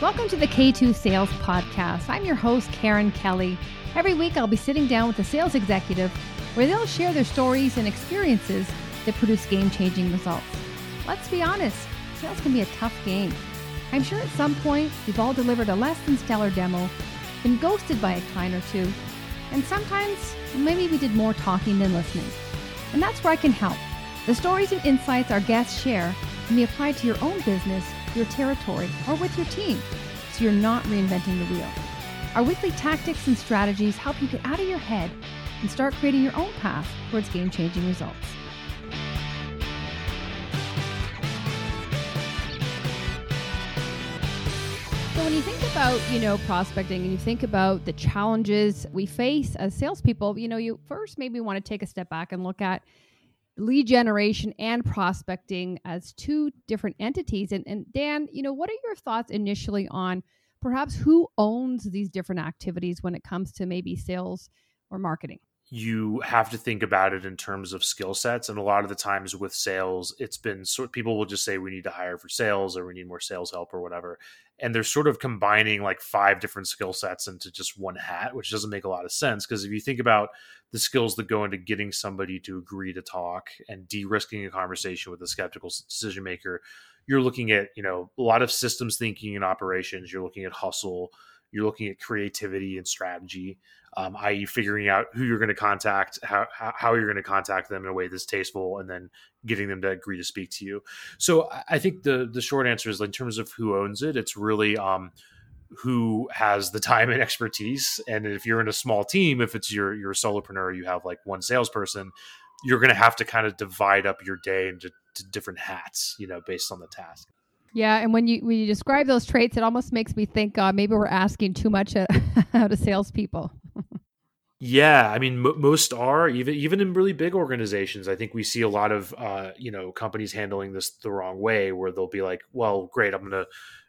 Welcome to the K2 Sales Podcast. I'm your host, Karen Kelly. Every week, I'll be sitting down with a sales executive where they'll share their stories and experiences that produce game changing results. Let's be honest, sales can be a tough game. I'm sure at some point we've all delivered a less than stellar demo, been ghosted by a client or two, and sometimes maybe we did more talking than listening. And that's where I can help. The stories and insights our guests share can be applied to your own business your territory, or with your team so you're not reinventing the wheel. Our weekly tactics and strategies help you get out of your head and start creating your own path towards game changing results. So when you think about, you know, prospecting and you think about the challenges we face as salespeople, you know, you first maybe want to take a step back and look at lead generation and prospecting as two different entities. And, and Dan, you know, what are your thoughts initially on perhaps who owns these different activities when it comes to maybe sales or marketing? you have to think about it in terms of skill sets and a lot of the times with sales it's been sort people will just say we need to hire for sales or we need more sales help or whatever and they're sort of combining like five different skill sets into just one hat which doesn't make a lot of sense because if you think about the skills that go into getting somebody to agree to talk and de-risking a conversation with a skeptical decision maker you're looking at you know a lot of systems thinking and operations you're looking at hustle you're looking at creativity and strategy, um, i.e., figuring out who you're going to contact, how, how you're going to contact them in a way that's tasteful, and then getting them to agree to speak to you. So I think the the short answer is in terms of who owns it, it's really um, who has the time and expertise. And if you're in a small team, if it's your your solopreneur, you have like one salesperson, you're going to have to kind of divide up your day into different hats, you know, based on the task. Yeah, and when you when you describe those traits, it almost makes me think uh, maybe we're asking too much uh, out of salespeople. yeah, I mean, m- most are even even in really big organizations. I think we see a lot of uh, you know companies handling this the wrong way, where they'll be like, "Well, great, I'm going to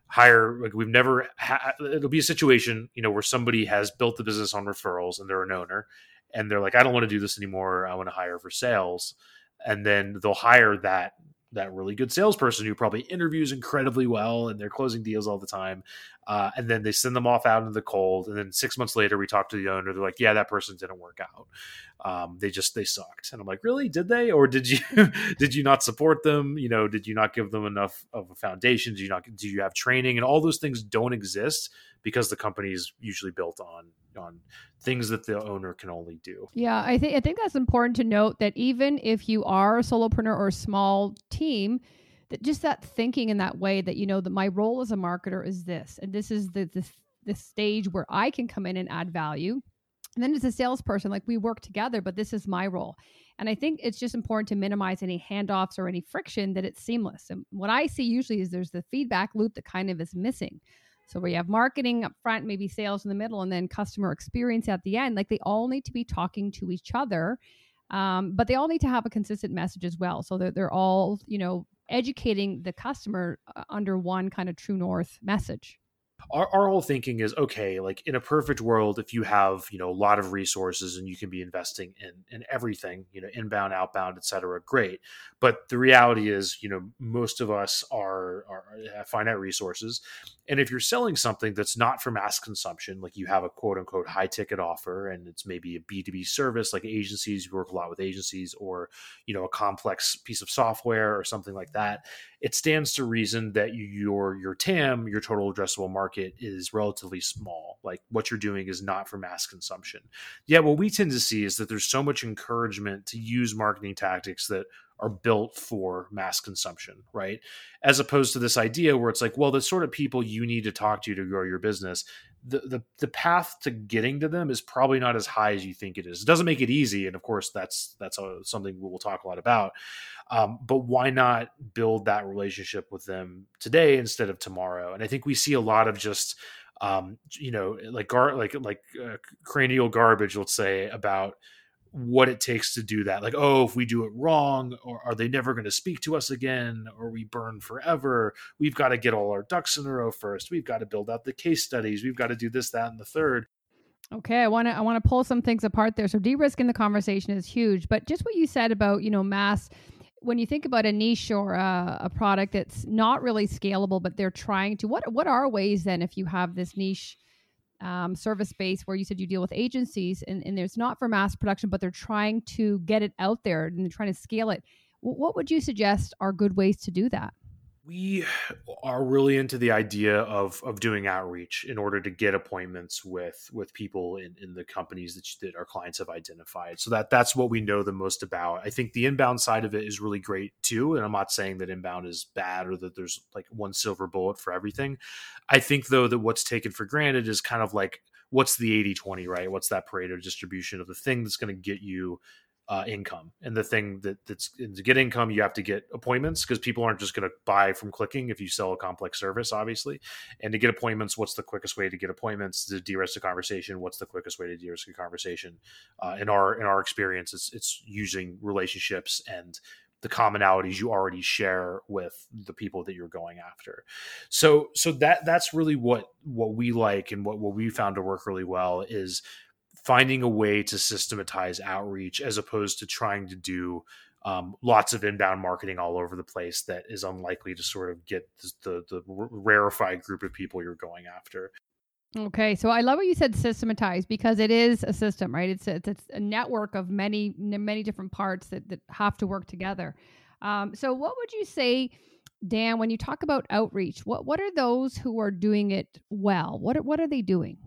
hire." Like we've never. Ha- it'll be a situation, you know, where somebody has built the business on referrals and they're an owner, and they're like, "I don't want to do this anymore. I want to hire for sales." And then they'll hire that that really good salesperson who probably interviews incredibly well and they're closing deals all the time. Uh, and then they send them off out into the cold. And then six months later, we talk to the owner. They're like, "Yeah, that person didn't work out. Um, they just they sucked." And I'm like, "Really? Did they? Or did you did you not support them? You know, did you not give them enough of a foundation? Do you not do you have training? And all those things don't exist because the company is usually built on on things that the owner can only do. Yeah, I think I think that's important to note that even if you are a solopreneur or a small team, that just that thinking in that way that you know that my role as a marketer is this, and this is the the, the stage where I can come in and add value. And then as a salesperson, like we work together, but this is my role. And I think it's just important to minimize any handoffs or any friction that it's seamless. And what I see usually is there's the feedback loop that kind of is missing. So where you have marketing up front, maybe sales in the middle, and then customer experience at the end, like they all need to be talking to each other. Um, but they all need to have a consistent message as well. So that they're all, you know, educating the customer uh, under one kind of true north message our, our whole thinking is okay like in a perfect world if you have you know a lot of resources and you can be investing in in everything you know inbound outbound etc great. But the reality is you know most of us are, are have finite resources. And if you're selling something that's not for mass consumption like you have a quote unquote high ticket offer and it's maybe a b2b service like agencies you work a lot with agencies or you know a complex piece of software or something like that it stands to reason that your your tam your total addressable market is relatively small. Like what you're doing is not for mass consumption. Yet what we tend to see is that there's so much encouragement to use marketing tactics that are built for mass consumption, right? As opposed to this idea where it's like, well, the sort of people you need to talk to to grow your business, the the, the path to getting to them is probably not as high as you think it is. It doesn't make it easy, and of course, that's that's a, something we will talk a lot about. Um, but why not build that relationship with them today instead of tomorrow? And I think we see a lot of just um, you know, like gar- like like uh, cranial garbage, let's say about what it takes to do that. Like, oh, if we do it wrong, or are they never going to speak to us again, or we burn forever? We've got to get all our ducks in a row first. We've got to build out the case studies. We've got to do this, that, and the third. Okay, I want to I want to pull some things apart there. So de-risking the conversation is huge, but just what you said about you know mass when you think about a niche or a, a, product that's not really scalable, but they're trying to, what what are ways then if you have this niche um, service base where you said you deal with agencies and, and there's not for mass production, but they're trying to get it out there and they're trying to scale it. What would you suggest are good ways to do that? We are really into the idea of of doing outreach in order to get appointments with with people in, in the companies that, that our clients have identified. So that that's what we know the most about. I think the inbound side of it is really great too and i'm not saying that inbound is bad or that there's like one silver bullet for everything. I think though that what's taken for granted is kind of like what's the 80 20 right? What's that pareto distribution of the thing that's going to get you uh, income. And the thing that that's to get income, you have to get appointments because people aren't just going to buy from clicking if you sell a complex service, obviously. And to get appointments, what's the quickest way to get appointments? To de-risk a conversation, what's the quickest way to de-risk a conversation? Uh, in our in our experience, it's it's using relationships and the commonalities you already share with the people that you're going after. So so that that's really what what we like and what what we found to work really well is finding a way to systematize outreach as opposed to trying to do um, lots of inbound marketing all over the place that is unlikely to sort of get the, the, the rarefied group of people you're going after. Okay, so I love what you said systematized because it is a system, right? It's a, it's a network of many many different parts that, that have to work together. Um, so, what would you say, Dan, when you talk about outreach? What what are those who are doing it well? What what are they doing?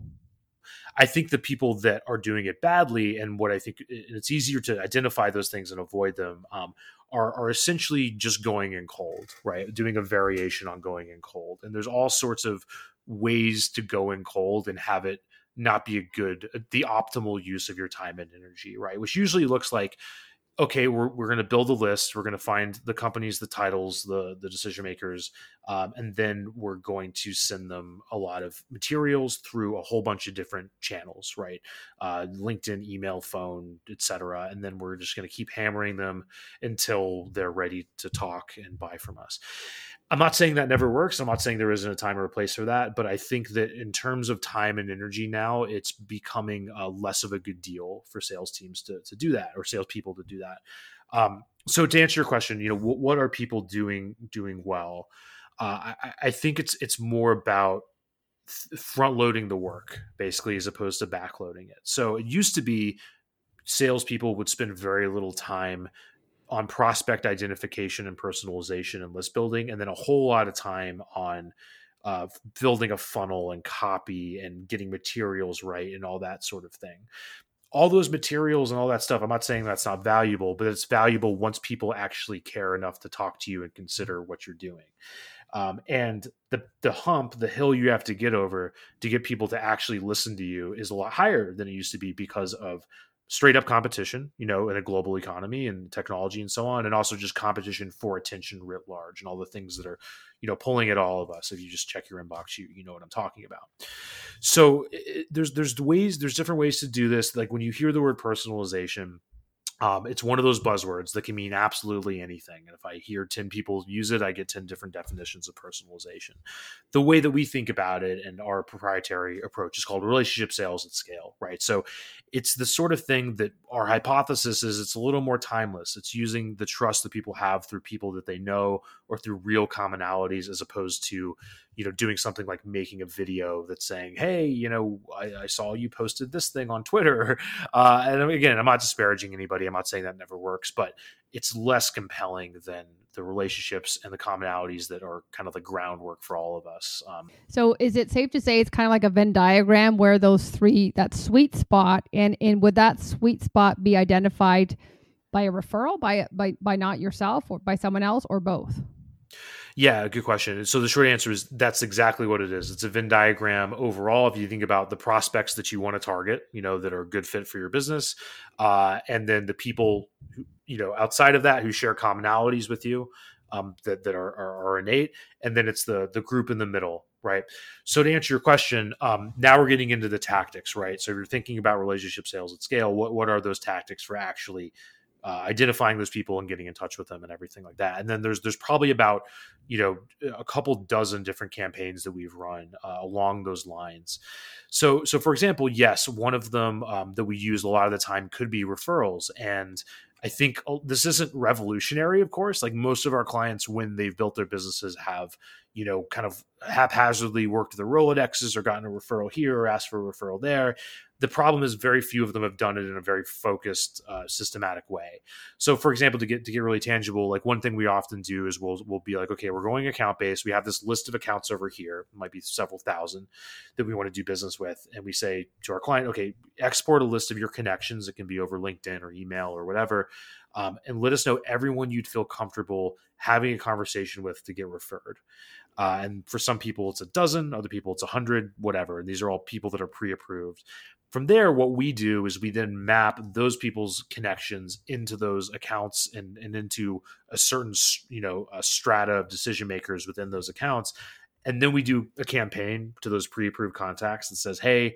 I think the people that are doing it badly, and what I think it's easier to identify those things and avoid them, um, are, are essentially just going in cold, right? Doing a variation on going in cold. And there's all sorts of ways to go in cold and have it not be a good, the optimal use of your time and energy, right? Which usually looks like okay, we're, we're going to build a list. We're going to find the companies, the titles, the the decision makers, um, and then we're going to send them a lot of materials through a whole bunch of different channels, right? Uh, LinkedIn, email, phone, etc. And then we're just going to keep hammering them until they're ready to talk and buy from us. I'm not saying that never works. I'm not saying there isn't a time or a place for that, but I think that in terms of time and energy now, it's becoming uh, less of a good deal for sales teams to, to do that or salespeople to do that. Um, so to answer your question, you know, what, what are people doing doing well? Uh, I, I, think it's it's more about front loading the work basically as opposed to backloading it. So it used to be salespeople would spend very little time on prospect identification and personalization and list building, and then a whole lot of time on uh, building a funnel and copy and getting materials right and all that sort of thing. All those materials and all that stuff, I'm not saying that's not valuable, but it's valuable once people actually care enough to talk to you and consider what you're doing. Um, and the the hump, the hill you have to get over to get people to actually listen to you is a lot higher than it used to be because of straight up competition, you know, in a global economy and technology and so on, and also just competition for attention writ large and all the things that are, you know, pulling at all of us. If you just check your inbox, you you know what I'm talking about. So it, there's there's ways there's different ways to do this. Like when you hear the word personalization, um, it's one of those buzzwords that can mean absolutely anything. And if I hear 10 people use it, I get 10 different definitions of personalization. The way that we think about it and our proprietary approach is called relationship sales at scale, right? So it's the sort of thing that our hypothesis is it's a little more timeless. It's using the trust that people have through people that they know or through real commonalities as opposed to you know doing something like making a video that's saying hey you know i, I saw you posted this thing on twitter. Uh, and again i'm not disparaging anybody. I'm not saying that never works but it's less compelling than the relationships and the commonalities that are kind of the groundwork for all of us um, so is it safe to say it's kind of like a venn diagram where those three that sweet spot and and would that sweet spot be identified by a referral by by by not yourself or by someone else or both yeah, good question. So the short answer is that's exactly what it is. It's a Venn diagram overall. If you think about the prospects that you want to target, you know, that are a good fit for your business, uh, and then the people, who, you know, outside of that who share commonalities with you, um, that that are, are, are innate, and then it's the the group in the middle, right? So to answer your question, um, now we're getting into the tactics, right? So if you're thinking about relationship sales at scale, what what are those tactics for actually uh, identifying those people and getting in touch with them and everything like that. And then there's there's probably about you know a couple dozen different campaigns that we've run uh, along those lines. So so for example, yes, one of them um, that we use a lot of the time could be referrals and I think oh, this isn't revolutionary, of course. Like most of our clients, when they've built their businesses, have you know kind of haphazardly worked the Rolodexes or gotten a referral here or asked for a referral there. The problem is very few of them have done it in a very focused uh, systematic way. So for example to get to get really tangible like one thing we often do is we'll we'll be like okay we're going account based. We have this list of accounts over here might be several thousand that we want to do business with. And we say to our client okay export a list of your connections. It can be over linkedin or email or whatever um, and let us know everyone you'd feel comfortable having a conversation with to get referred uh, and for some people it's a dozen other people it's a hundred whatever and these are all people that are pre-approved. From there what we do is we then map those people's connections into those accounts and, and into a certain you know a strata of decision makers within those accounts. And then we do a campaign to those pre-approved contacts that says hey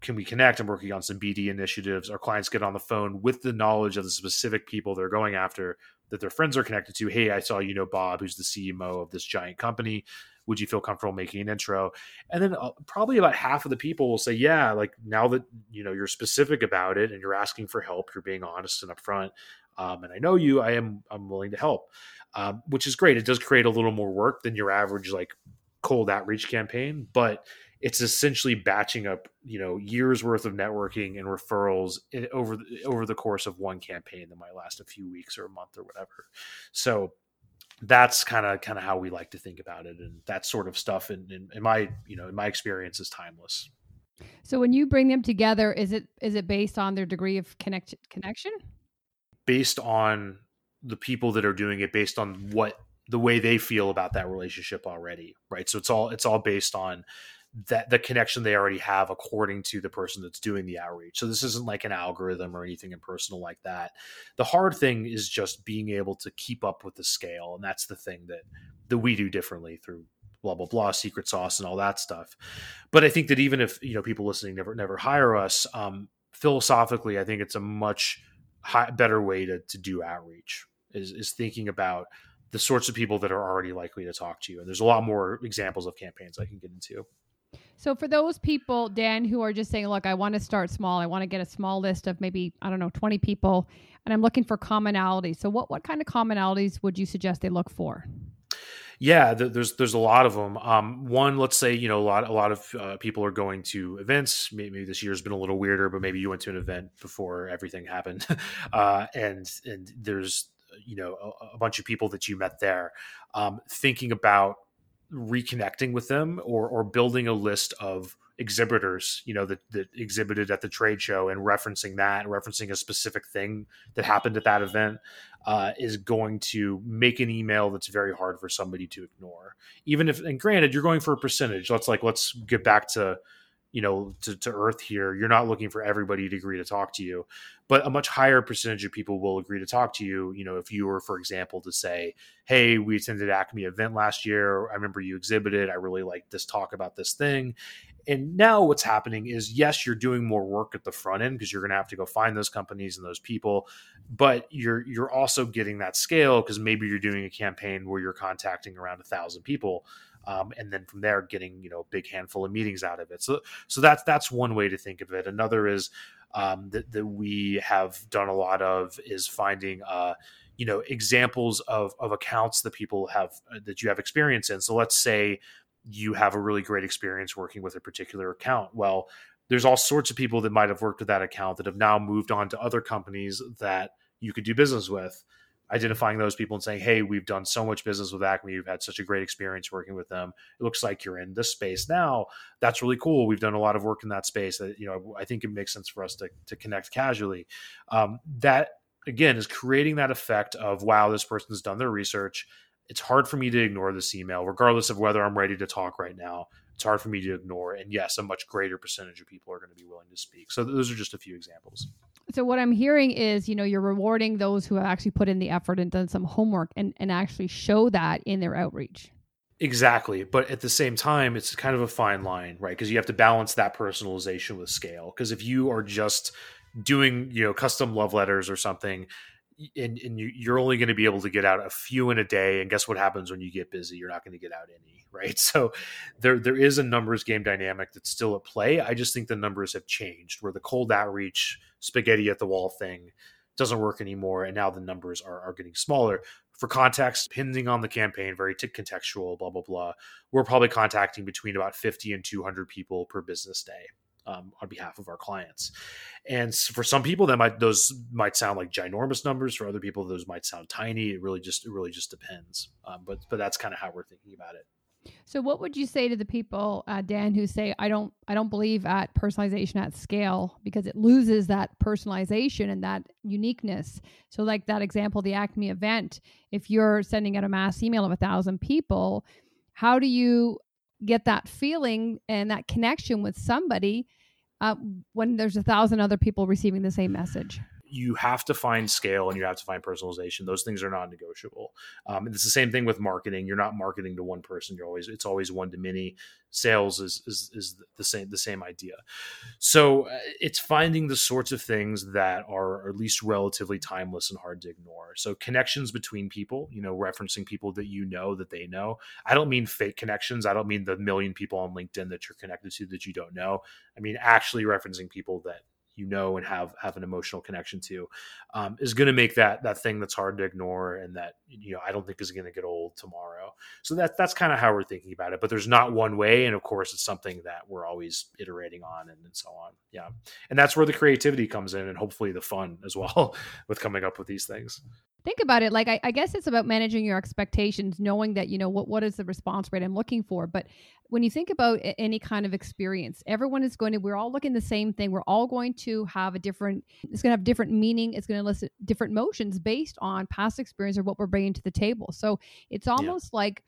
can we connect? I'm working on some bd initiatives. Our clients get on the phone with the knowledge of the specific people they're going after that their friends are connected to hey i saw you know bob who's the cmo of this giant company. Would you feel comfortable making an intro? And then uh, probably about half of the people will say yeah like now that you know you're specific about it and you're asking for help you're being honest and upfront um, and i know you i am i'm willing to help um, which is great. It does create a little more work than your average like cold outreach campaign but it's essentially batching up you know years worth of networking and referrals in, over the, over the course of one campaign that might last a few weeks or a month or whatever. So that's kind of kind of how we like to think about it and that sort of stuff in, in, in my you know in my experience is timeless. So when you bring them together is it is it based on their degree of connect, connection? Based on the people that are doing it based on what the way they feel about that relationship already right? So it's all it's all based on that the connection they already have according to the person that's doing the outreach. So this isn't like an algorithm or anything impersonal like that. The hard thing is just being able to keep up with the scale, and that's the thing that that we do differently through blah blah blah secret sauce and all that stuff. But I think that even if you know people listening never never hire us, um, philosophically, I think it's a much high, better way to to do outreach is is thinking about the sorts of people that are already likely to talk to you. And there's a lot more examples of campaigns I can get into. So for those people, Dan, who are just saying, look, I want to start small. I want to get a small list of maybe, I don't know, 20 people, and I'm looking for commonalities. So what, what kind of commonalities would you suggest they look for? Yeah, there's there's a lot of them. Um, one, let's say you know a lot a lot of uh, people are going to events. Maybe, maybe, this year's been a little weirder, but maybe you went to an event before everything happened, uh, and and there's you know a, a, bunch of people that you met there. Um, thinking about reconnecting with them or or building a list of exhibitors you know that, that exhibited at the trade show and referencing that referencing a specific thing that happened at that event uh, is going to make an email that's very hard for somebody to ignore. Even if and granted you're going for a percentage. Let's like let's get back to you know to, to earth here you're not looking for everybody to agree to talk to you but a much higher percentage of people will agree to talk to you you know if you were for example to say hey we attended acme event last year. I remember you exhibited. I really like this talk about this thing. And now what's happening is yes you're doing more work at the front end because you're going to have to go find those companies and those people but you're you're also getting that scale because maybe you're doing a campaign where you're contacting around a thousand people um, and then from there getting you know a big handful of meetings out of it. So so that's that's one way to think of it. Another is um, that that we have done a lot of is finding. Uh, you know examples of, of accounts that people have uh, that you have experience in so let's say you have a really great experience working with a particular account well there's all sorts of people that might have worked with that account that have now moved on to other companies that you could do business with identifying those people and saying, "Hey, we've done so much business with Acme. You've had such a great experience working with them. It looks like you're in this space now. That's really cool. We've done a lot of work in that space. That you know, I think it makes sense for us to to connect casually. Um, that again is creating that effect of wow, this person's done their research. It's hard for me to ignore this email, regardless of whether I'm ready to talk right now. It's hard for me to ignore. And yes, a much greater percentage of people are going to be willing to speak. So those are just a few examples. So what I'm hearing is, you know, you're rewarding those who have actually put in the effort and done some homework and, and actually show that in their outreach. Exactly. But at the same time, it's kind of a fine line, right? Because you have to balance that personalization with scale. Because if you are just doing, you know, custom love letters or something, and, and you, are only going to be able to get out a few in a day. And guess what happens when you get busy? You're not going to get out any, right? So there there is a numbers game dynamic that's still at play. I just think the numbers have changed. Where the cold outreach spaghetti at the wall thing doesn't work anymore and now the numbers are, are getting smaller for context depending on the campaign very t- contextual blah blah blah we're probably contacting between about 50 and 200 people per business day um, on behalf of our clients and for some people that might those might sound like ginormous numbers for other people those might sound tiny it really just it really just depends um, but but that's kind of how we're thinking about it so, what would you say to the people, uh, Dan, who say, "I don't, I don't believe at personalization at scale because it loses that personalization and that uniqueness." So, like that example, the Acme event. If you're sending out a mass email of a thousand people, how do you get that feeling and that connection with somebody uh, when there's a thousand other people receiving the same message? You have to find scale and you have to find personalization. Those things are not negotiable. Um, it's the same thing with marketing. You're not marketing to one person. You're always it's always one to many. Sales is is is the same the same idea. So uh, it's finding the sorts of things that are at least relatively timeless and hard to ignore. So connections between people, you know, referencing people that you know that they know. I don't mean fake connections. I don't mean the million people on LinkedIn that you're connected to that you don't know. I mean actually referencing people that you know and have have an emotional connection to um, is going to make that that thing that's hard to ignore and that you know I don't think is going to get old tomorrow. So that that's kind of how we're thinking about it. But there's not one way, and of course it's something that we're always iterating on and, and so on. Yeah, and that's where the creativity comes in, and hopefully the fun as well with coming up with these things think about it like I, I, guess it's about managing your expectations knowing that you know what what is the response rate i'm looking for. But when you think about any kind of experience everyone is going to we're all looking the same thing. We're all going to have a different it's going to have different meaning. It's going to elicit different motions based on past experience or what we're bringing to the table. So it's almost yeah. like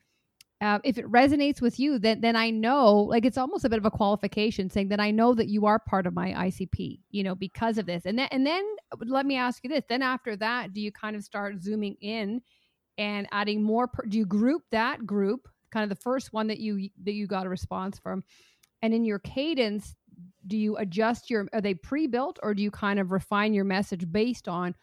uh, if it resonates with you, then then I know, like it's almost a bit of a qualification, saying that I know that you are part of my ICP, you know, because of this. And then and then let me ask you this: then after that, do you kind of start zooming in and adding more? Per, do you group that group, kind of the first one that you that you got a response from, and in your cadence, do you adjust your? Are they pre-built, or do you kind of refine your message based on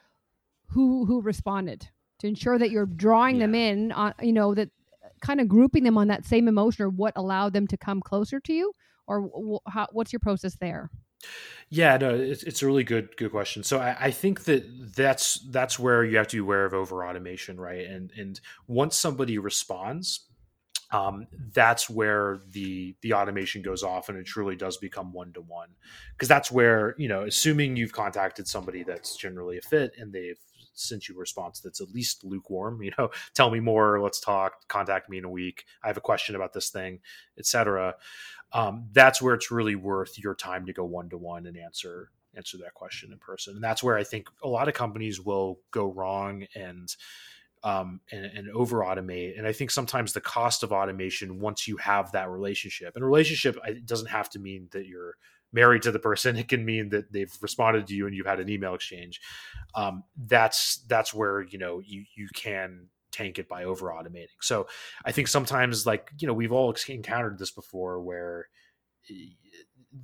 who who responded? to ensure that you're drawing yeah. them in on you know that kind of grouping them on that same emotion or what allowed them to come closer to you or how, what's your process there yeah, no, it's, it's a really good good question. So I, I, think that that's that's where you have to be aware of over automation, right? And and once somebody responds, um, that's where the the automation goes off, and it truly does become one to one, because that's where you know, assuming you've contacted somebody that's generally a fit and they've sent you a response that's at least lukewarm you know tell me more let's talk contact me in a week i have a question about this thing etc um, that's where it's really worth your time to go one to one and answer answer that question in person and that's where i think a lot of companies will go wrong and um, and, and over automate. And I think sometimes the cost of automation, once you have that relationship, and relationship it doesn't have to mean that you're married to the person it can mean that they've responded to you and you've had an email exchange. Um, that's that's where you know you you can tank it by over automating. So i think sometimes like you know we've all encountered this before where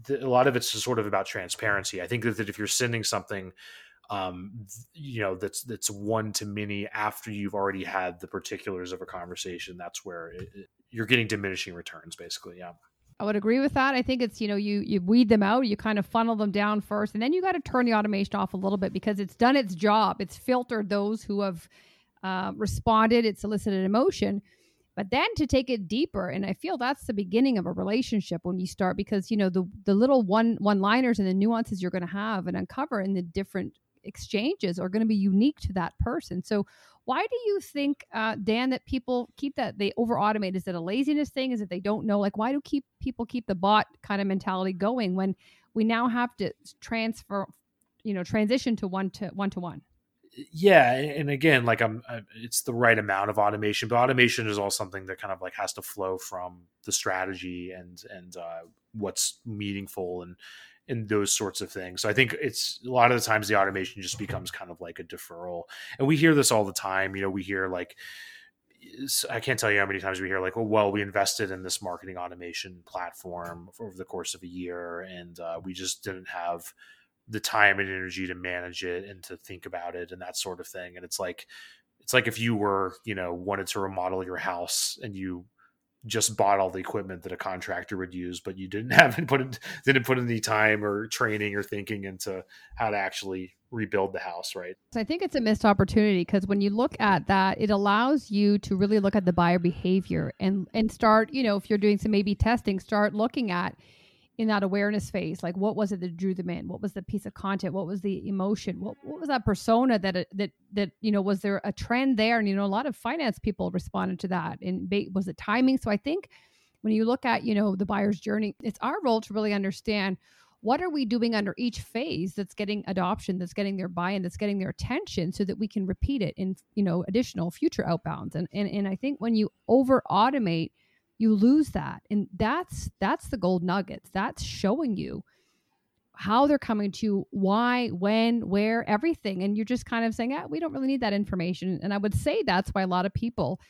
the, a lot of it's sort of about transparency. I think that, that if you're sending something um, you know that's that's one to many after you've already had the particulars of a conversation that's where it, it, you're getting diminishing returns basically. Yeah I would agree with that. I think it's, you know, you you weed them out, you kind of funnel them down first, and then you got to turn the automation off a little bit because it's done its job. It's filtered those who have uh, responded, it's elicited emotion. But then to take it deeper, and I feel that's the beginning of a relationship when you start because you know the the little one one liners and the nuances you're going to have and uncover in the different exchanges are going to be unique to that person. So why do you think, uh, Dan, that people keep that they over automate? Is it a laziness thing? Is it they don't know? Like, why do keep people keep the bot kind of mentality going when we now have to transfer, you know, transition to one to one to one? yeah and again like i'm it's the right amount of automation but automation is all something that kind of like has to flow from the strategy and and uh, what's meaningful and and those sorts of things. So I think it's a lot of the times the automation just becomes kind of like a deferral. And we hear this all the time. You know, we hear like, I can't tell you how many times we hear like, oh, well, we invested in this marketing automation platform over the course of a year, and uh, we just didn't have the time and energy to manage it and to think about it and that sort of thing. And it's like, it's like if you were, you know, wanted to remodel your house and you just bought all the equipment that a contractor would use, but you didn't have put in, didn't put any time or training or thinking into how to actually rebuild the house, right? So I think it's a missed opportunity because when you look at that, it allows you to really look at the buyer behavior and and start, you know, if you're doing some A/B testing, start looking at in that awareness phase like what was it that drew them in? What was the piece of content? What was the emotion? What, what was that persona that that that you know was there a trend there? And you know a lot of finance people responded to that and was it timing? So i think when you look at you know the buyer's journey it's our role to really understand what are we doing under each phase that's getting adoption that's getting their buy-in that's getting their attention so that we can repeat it in you know additional future outbounds. And and, and i think when you over automate you lose that. And that's that's the gold nuggets. That's showing you how they're coming to you, why when where everything. And you're just kind of saying ah, we don't really need that information. And i would say that's why a lot of people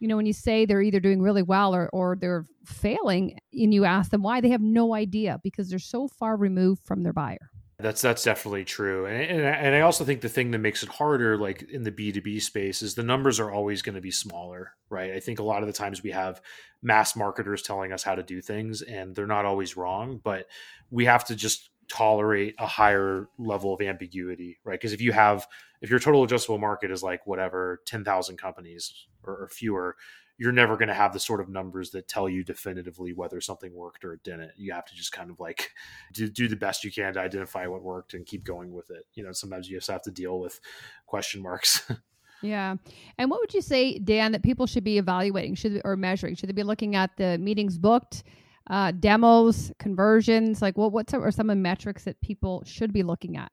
you know when you say they're either doing really well or, or they're failing and you ask them why they have no idea because they're so far removed from their buyer that's that's definitely true, and, and and I also think the thing that makes it harder, like in the B two B space, is the numbers are always going to be smaller, right? I think a lot of the times we have mass marketers telling us how to do things, and they're not always wrong, but we have to just tolerate a higher level of ambiguity, right? Because if you have if your total addressable market is like whatever ten thousand companies or, or fewer, you're never going to have the sort of numbers that tell you definitively whether something worked or it didn't. You have to just kind of like do, do the best you can to identify what worked and keep going with it. You know, sometimes you just have to deal with question marks. yeah. And what would you say, Dan, that people should be evaluating should or measuring? Should they be looking at the meetings booked, uh, demos, conversions? Like what, what are some of the metrics that people should be looking at?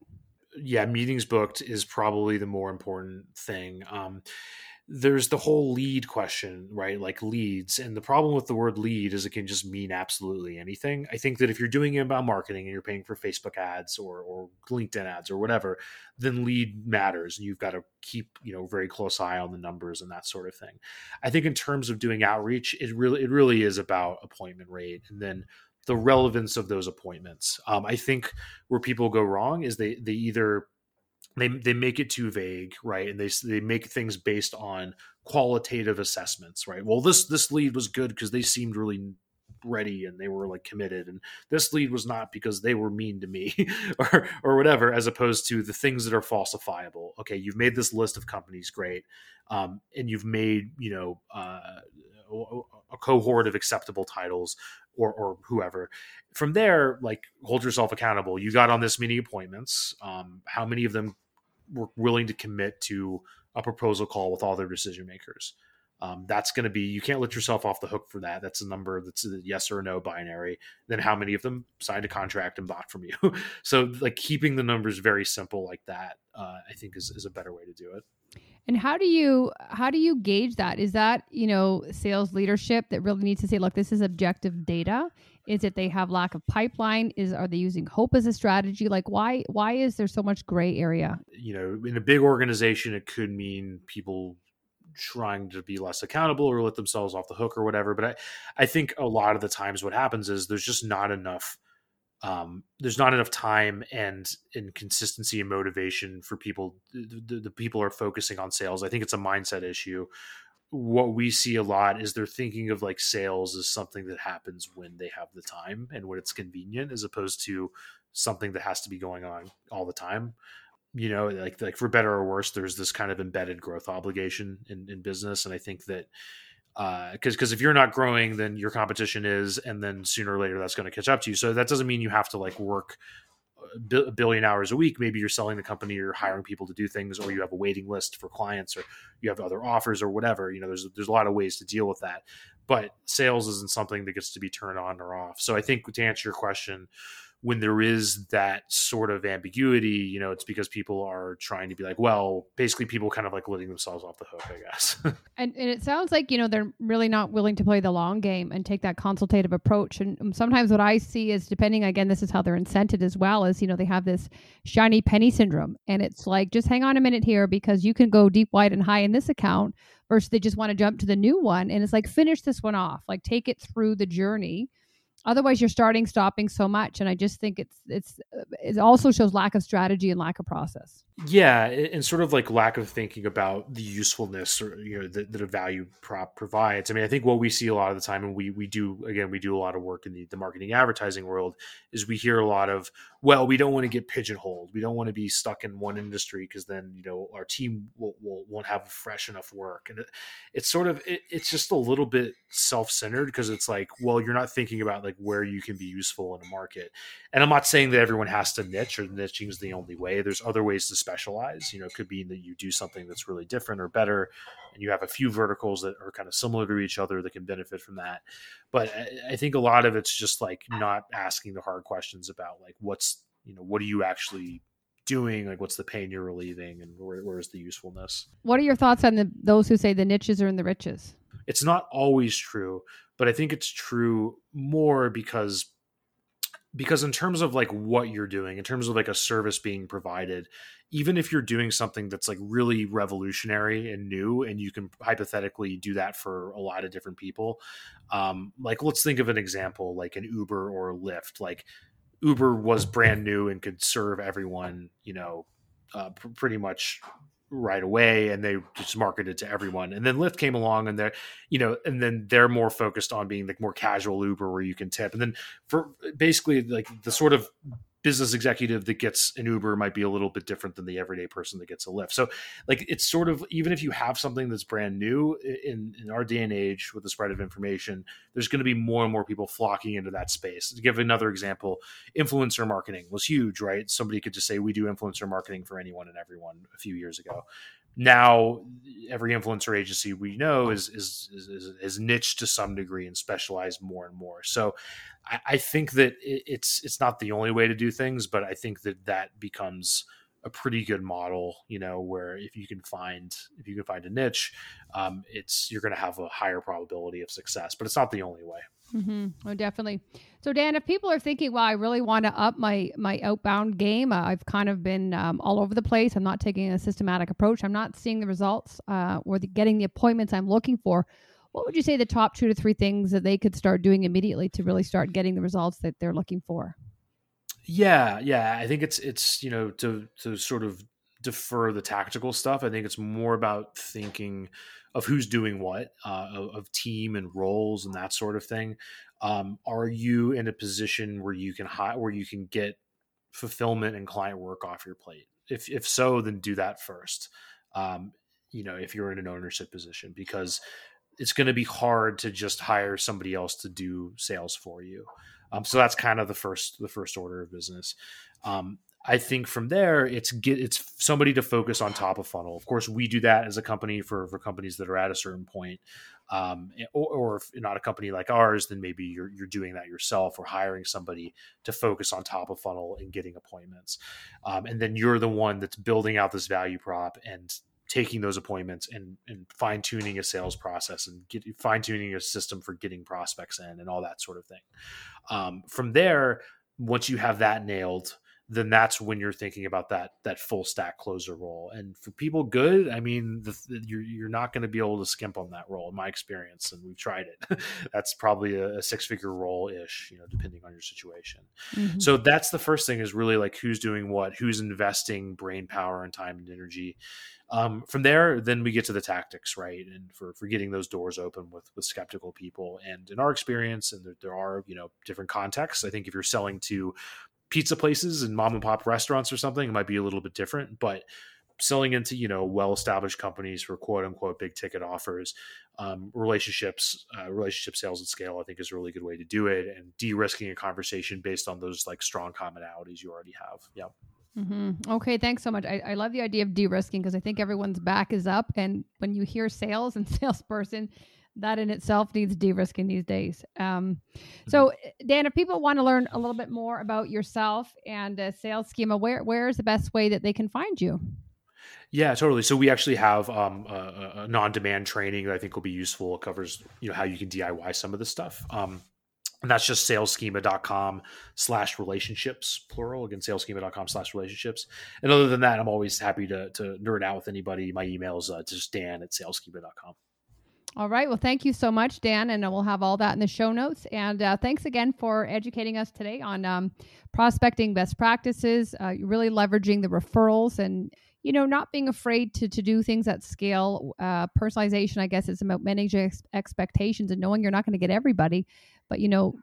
Yeah, meetings booked is probably the more important thing. Um, there's the whole lead question, right? Like leads. And the problem with the word lead is it can just mean absolutely anything. I think that if you're doing inbound marketing and you're paying for Facebook ads or, or LinkedIn ads or whatever, then lead matters. And you've got to keep, you know, very close eye on the numbers and that sort of thing. I think in terms of doing outreach, it really it really is about appointment rate and then the relevance of those appointments. Um, I think where people go wrong is they they either they they make it too vague, right? And they they make things based on qualitative assessments, right? Well, this this lead was good because they seemed really ready and they were like committed and this lead was not because they were mean to me or or whatever as opposed to the things that are falsifiable okay you've made this list of companies great um, and you've made you know uh, a cohort of acceptable titles or or whoever from there like hold yourself accountable you got on this many appointments um, how many of them were willing to commit to a proposal call with all their decision makers. Um, that's going to be you can't let yourself off the hook for that. That's a number that's a yes or no binary. Then how many of them signed a contract and bought from you? so like keeping the numbers very simple like that, uh, I think is is a better way to do it. And how do you how do you gauge that? Is that you know sales leadership that really needs to say, look, this is objective data, is it they have lack of pipeline? Is are they using hope as a strategy? Like why why is there so much gray area? You know, in a big organization, it could mean people trying to be less accountable or let themselves off the hook or whatever. But I, I think a lot of the times what happens is there's just not enough um, there's not enough time and and consistency and motivation for people the, the, people are focusing on sales i think it's a mindset issue what we see a lot is they're thinking of like sales as something that happens when they have the time and when it's convenient as opposed to something that has to be going on all the time. You know like like for better or worse there's this kind of embedded growth obligation in, in business and i think that because uh, because if you're not growing then your competition is and then sooner or later that's going to catch up to you. So that doesn't mean you have to like work a billion hours a week maybe you're selling the company or hiring people to do things or you have a waiting list for clients or you have other offers or whatever you know there's there's a lot of ways to deal with that but sales isn't something that gets to be turned on or off so i think to answer your question when there is that sort of ambiguity, you know, it's because people are trying to be like, well, basically people kind of like letting themselves off the hook, I guess. and, and it sounds like, you know, they're really not willing to play the long game and take that consultative approach. And um, sometimes what I see is depending, again, this is how they're incented as well, is, you know, they have this shiny penny syndrome. And it's like, just hang on a minute here because you can go deep, wide, and high in this account versus they just want to jump to the new one. And it's like, finish this one off, like take it through the journey otherwise you're starting stopping so much and i just think it's it's it also shows lack of strategy and lack of process yeah and sort of like lack of thinking about the usefulness or you know that, that a value prop provides. I mean i think what we see a lot of the time and we we do again we do a lot of work in the, the marketing advertising world is we hear a lot of well we don't want to get pigeonholed. We don't want to be stuck in one industry because then you know our team will, will won't have fresh enough work. And it, it's sort of it, it's just a little bit self-centered because it's like well you're not thinking about like where you can be useful in a market. And i'm not saying that everyone has to niche or niching is the only way. There's other ways to specialize you know it could be that you do something that's really different or better and you have a few verticals that are kind of similar to each other that can benefit from that. But I, I think a lot of it's just like not asking the hard questions about like what's you know what are you actually doing? Like what's the pain you're relieving and where, where's the usefulness? What are your thoughts on the those who say the niches are in the riches? It's not always true but i think it's true more because because in terms of like what you're doing in terms of like a service being provided even if you're doing something that's like really revolutionary and new and you can hypothetically do that for a lot of different people um, like let's think of an example like an uber or lyft like uber was brand new and could serve everyone you know uh, pr- pretty much right away and they just marketed to everyone. And then lyft came along and they're you know and then they're more focused on being like more casual uber where you can tip. And then for basically like the sort of business executive that gets an Uber might be a little bit different than the everyday person that gets a Lyft. So, like, it's sort of even if you have something that's brand new in in our day and age with the spread of information, there's going to be more and more people flocking into that space. To give another example, influencer marketing was huge, right? Somebody could just say we do influencer marketing for anyone and everyone a few years ago now every influencer agency we know is is is, is niche to some degree and specialized more and more. So I, I think that it, it's it's not the only way to do things, but I think that that becomes a pretty good model you know where if you can find if you can find a niche um, it's you're going to have a higher probability of success but it's not the only way Mm-hmm. Oh, definitely. So, Dan, if people are thinking, "Well, I really want to up my my outbound game," uh, I've kind of been um, all over the place. I'm not taking a systematic approach. I'm not seeing the results uh, or the, getting the appointments I'm looking for. What would you say the top two to three things that they could start doing immediately to really start getting the results that they're looking for? Yeah, yeah. I think it's it's you know to to sort of defer the tactical stuff. I think it's more about thinking of who's doing what, uh, of, team and roles and that sort of thing. Um, are you in a position where you can hire, where you can get fulfillment and client work off your plate? If if so, then do that first. Um, you know, if you're in an ownership position, because it's going to be hard to just hire somebody else to do sales for you. Um, so that's kind of the first the first order of business. Um, I think from there it's get it's somebody to focus on top of funnel. Of course, we do that as a company for for companies that are at a certain point. Um, or, or, if not a company like ours, then maybe you're you're doing that yourself or hiring somebody to focus on top of funnel and getting appointments. Um, and then you're the one that's building out this value prop and taking those appointments and, and fine tuning a sales process and fine tuning a system for getting prospects in and all that sort of thing. Um, from there, once you have that nailed, then that's when you're thinking about that that full stack closer role. And for people good, I mean, the, you're you're not going to be able to skimp on that role, in my experience, and we've tried it. that's probably a, a six figure role ish, you know, depending on your situation. Mm-hmm. So that's the first thing is really like who's doing what, who's investing brain power and time and energy. Um, from there, then we get to the tactics, right? And for, for getting those doors open with with skeptical people. And in our experience, and there, there are you know different contexts. I think if you're selling to pizza places and mom and pop restaurants or something, it might be a little bit different. But selling into you know well established companies for quote unquote big ticket offers, um, relationships, uh, relationship sales at scale, I think is a really good way to do it, and de-risking a conversation based on those like strong commonalities you already have. Yeah. Mm-hmm. Okay, thanks so much. I, I love the idea of de-risking because I think everyone's back is up, and when you hear sales and salesperson, that in itself needs de-risking these days. Um, so, mm-hmm. eh, Dan, if people want to learn a little bit more about yourself and a sales schema, where where is the best way that they can find you? Yeah, totally. So we actually have um, a, a, non-demand training that I think will be useful. It covers you know how you can DIY some of this stuff. Um, and that's just salesschema.com slash relationships plural again salesschema.com slash relationships and other than that i'm always happy to, to nerd out with anybody my email is uh, just dan at salesschema.com all right. Well, thank you so much, Dan, and we'll have all that in the show notes. And uh, thanks again for educating us today on um, prospecting best practices, uh, really leveraging the referrals and you know, not being afraid to to do things at scale. Uh, personalization, I guess, is about managing ex- expectations and knowing you're not going to get everybody, but you know,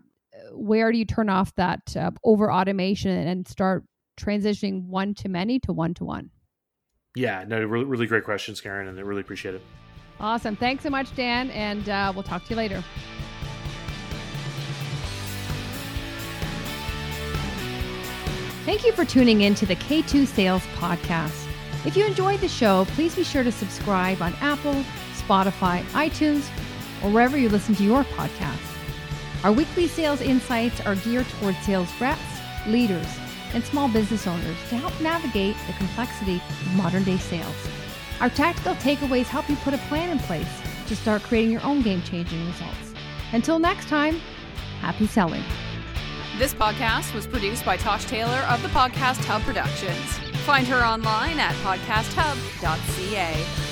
where do you turn off that uh, over automation and start transitioning one to many to one to one? Yeah, no, really, really great questions, Karen, and I really appreciate it. Awesome. Thanks so much, Dan, and uh, we'll talk to you later. Thank you for tuning in to the K2 Sales Podcast. If you enjoyed the show, please be sure to subscribe on Apple, Spotify, iTunes, or wherever you listen to your podcasts. Our weekly sales insights are geared towards sales reps, leaders, and small business owners to help navigate the complexity of modern day sales. Our tactical takeaways help you put a plan in place to start creating your own game changing results. Until next time, happy selling. This podcast was produced by Tosh Taylor of the Podcast Hub Productions. Find her online at podcasthub.ca.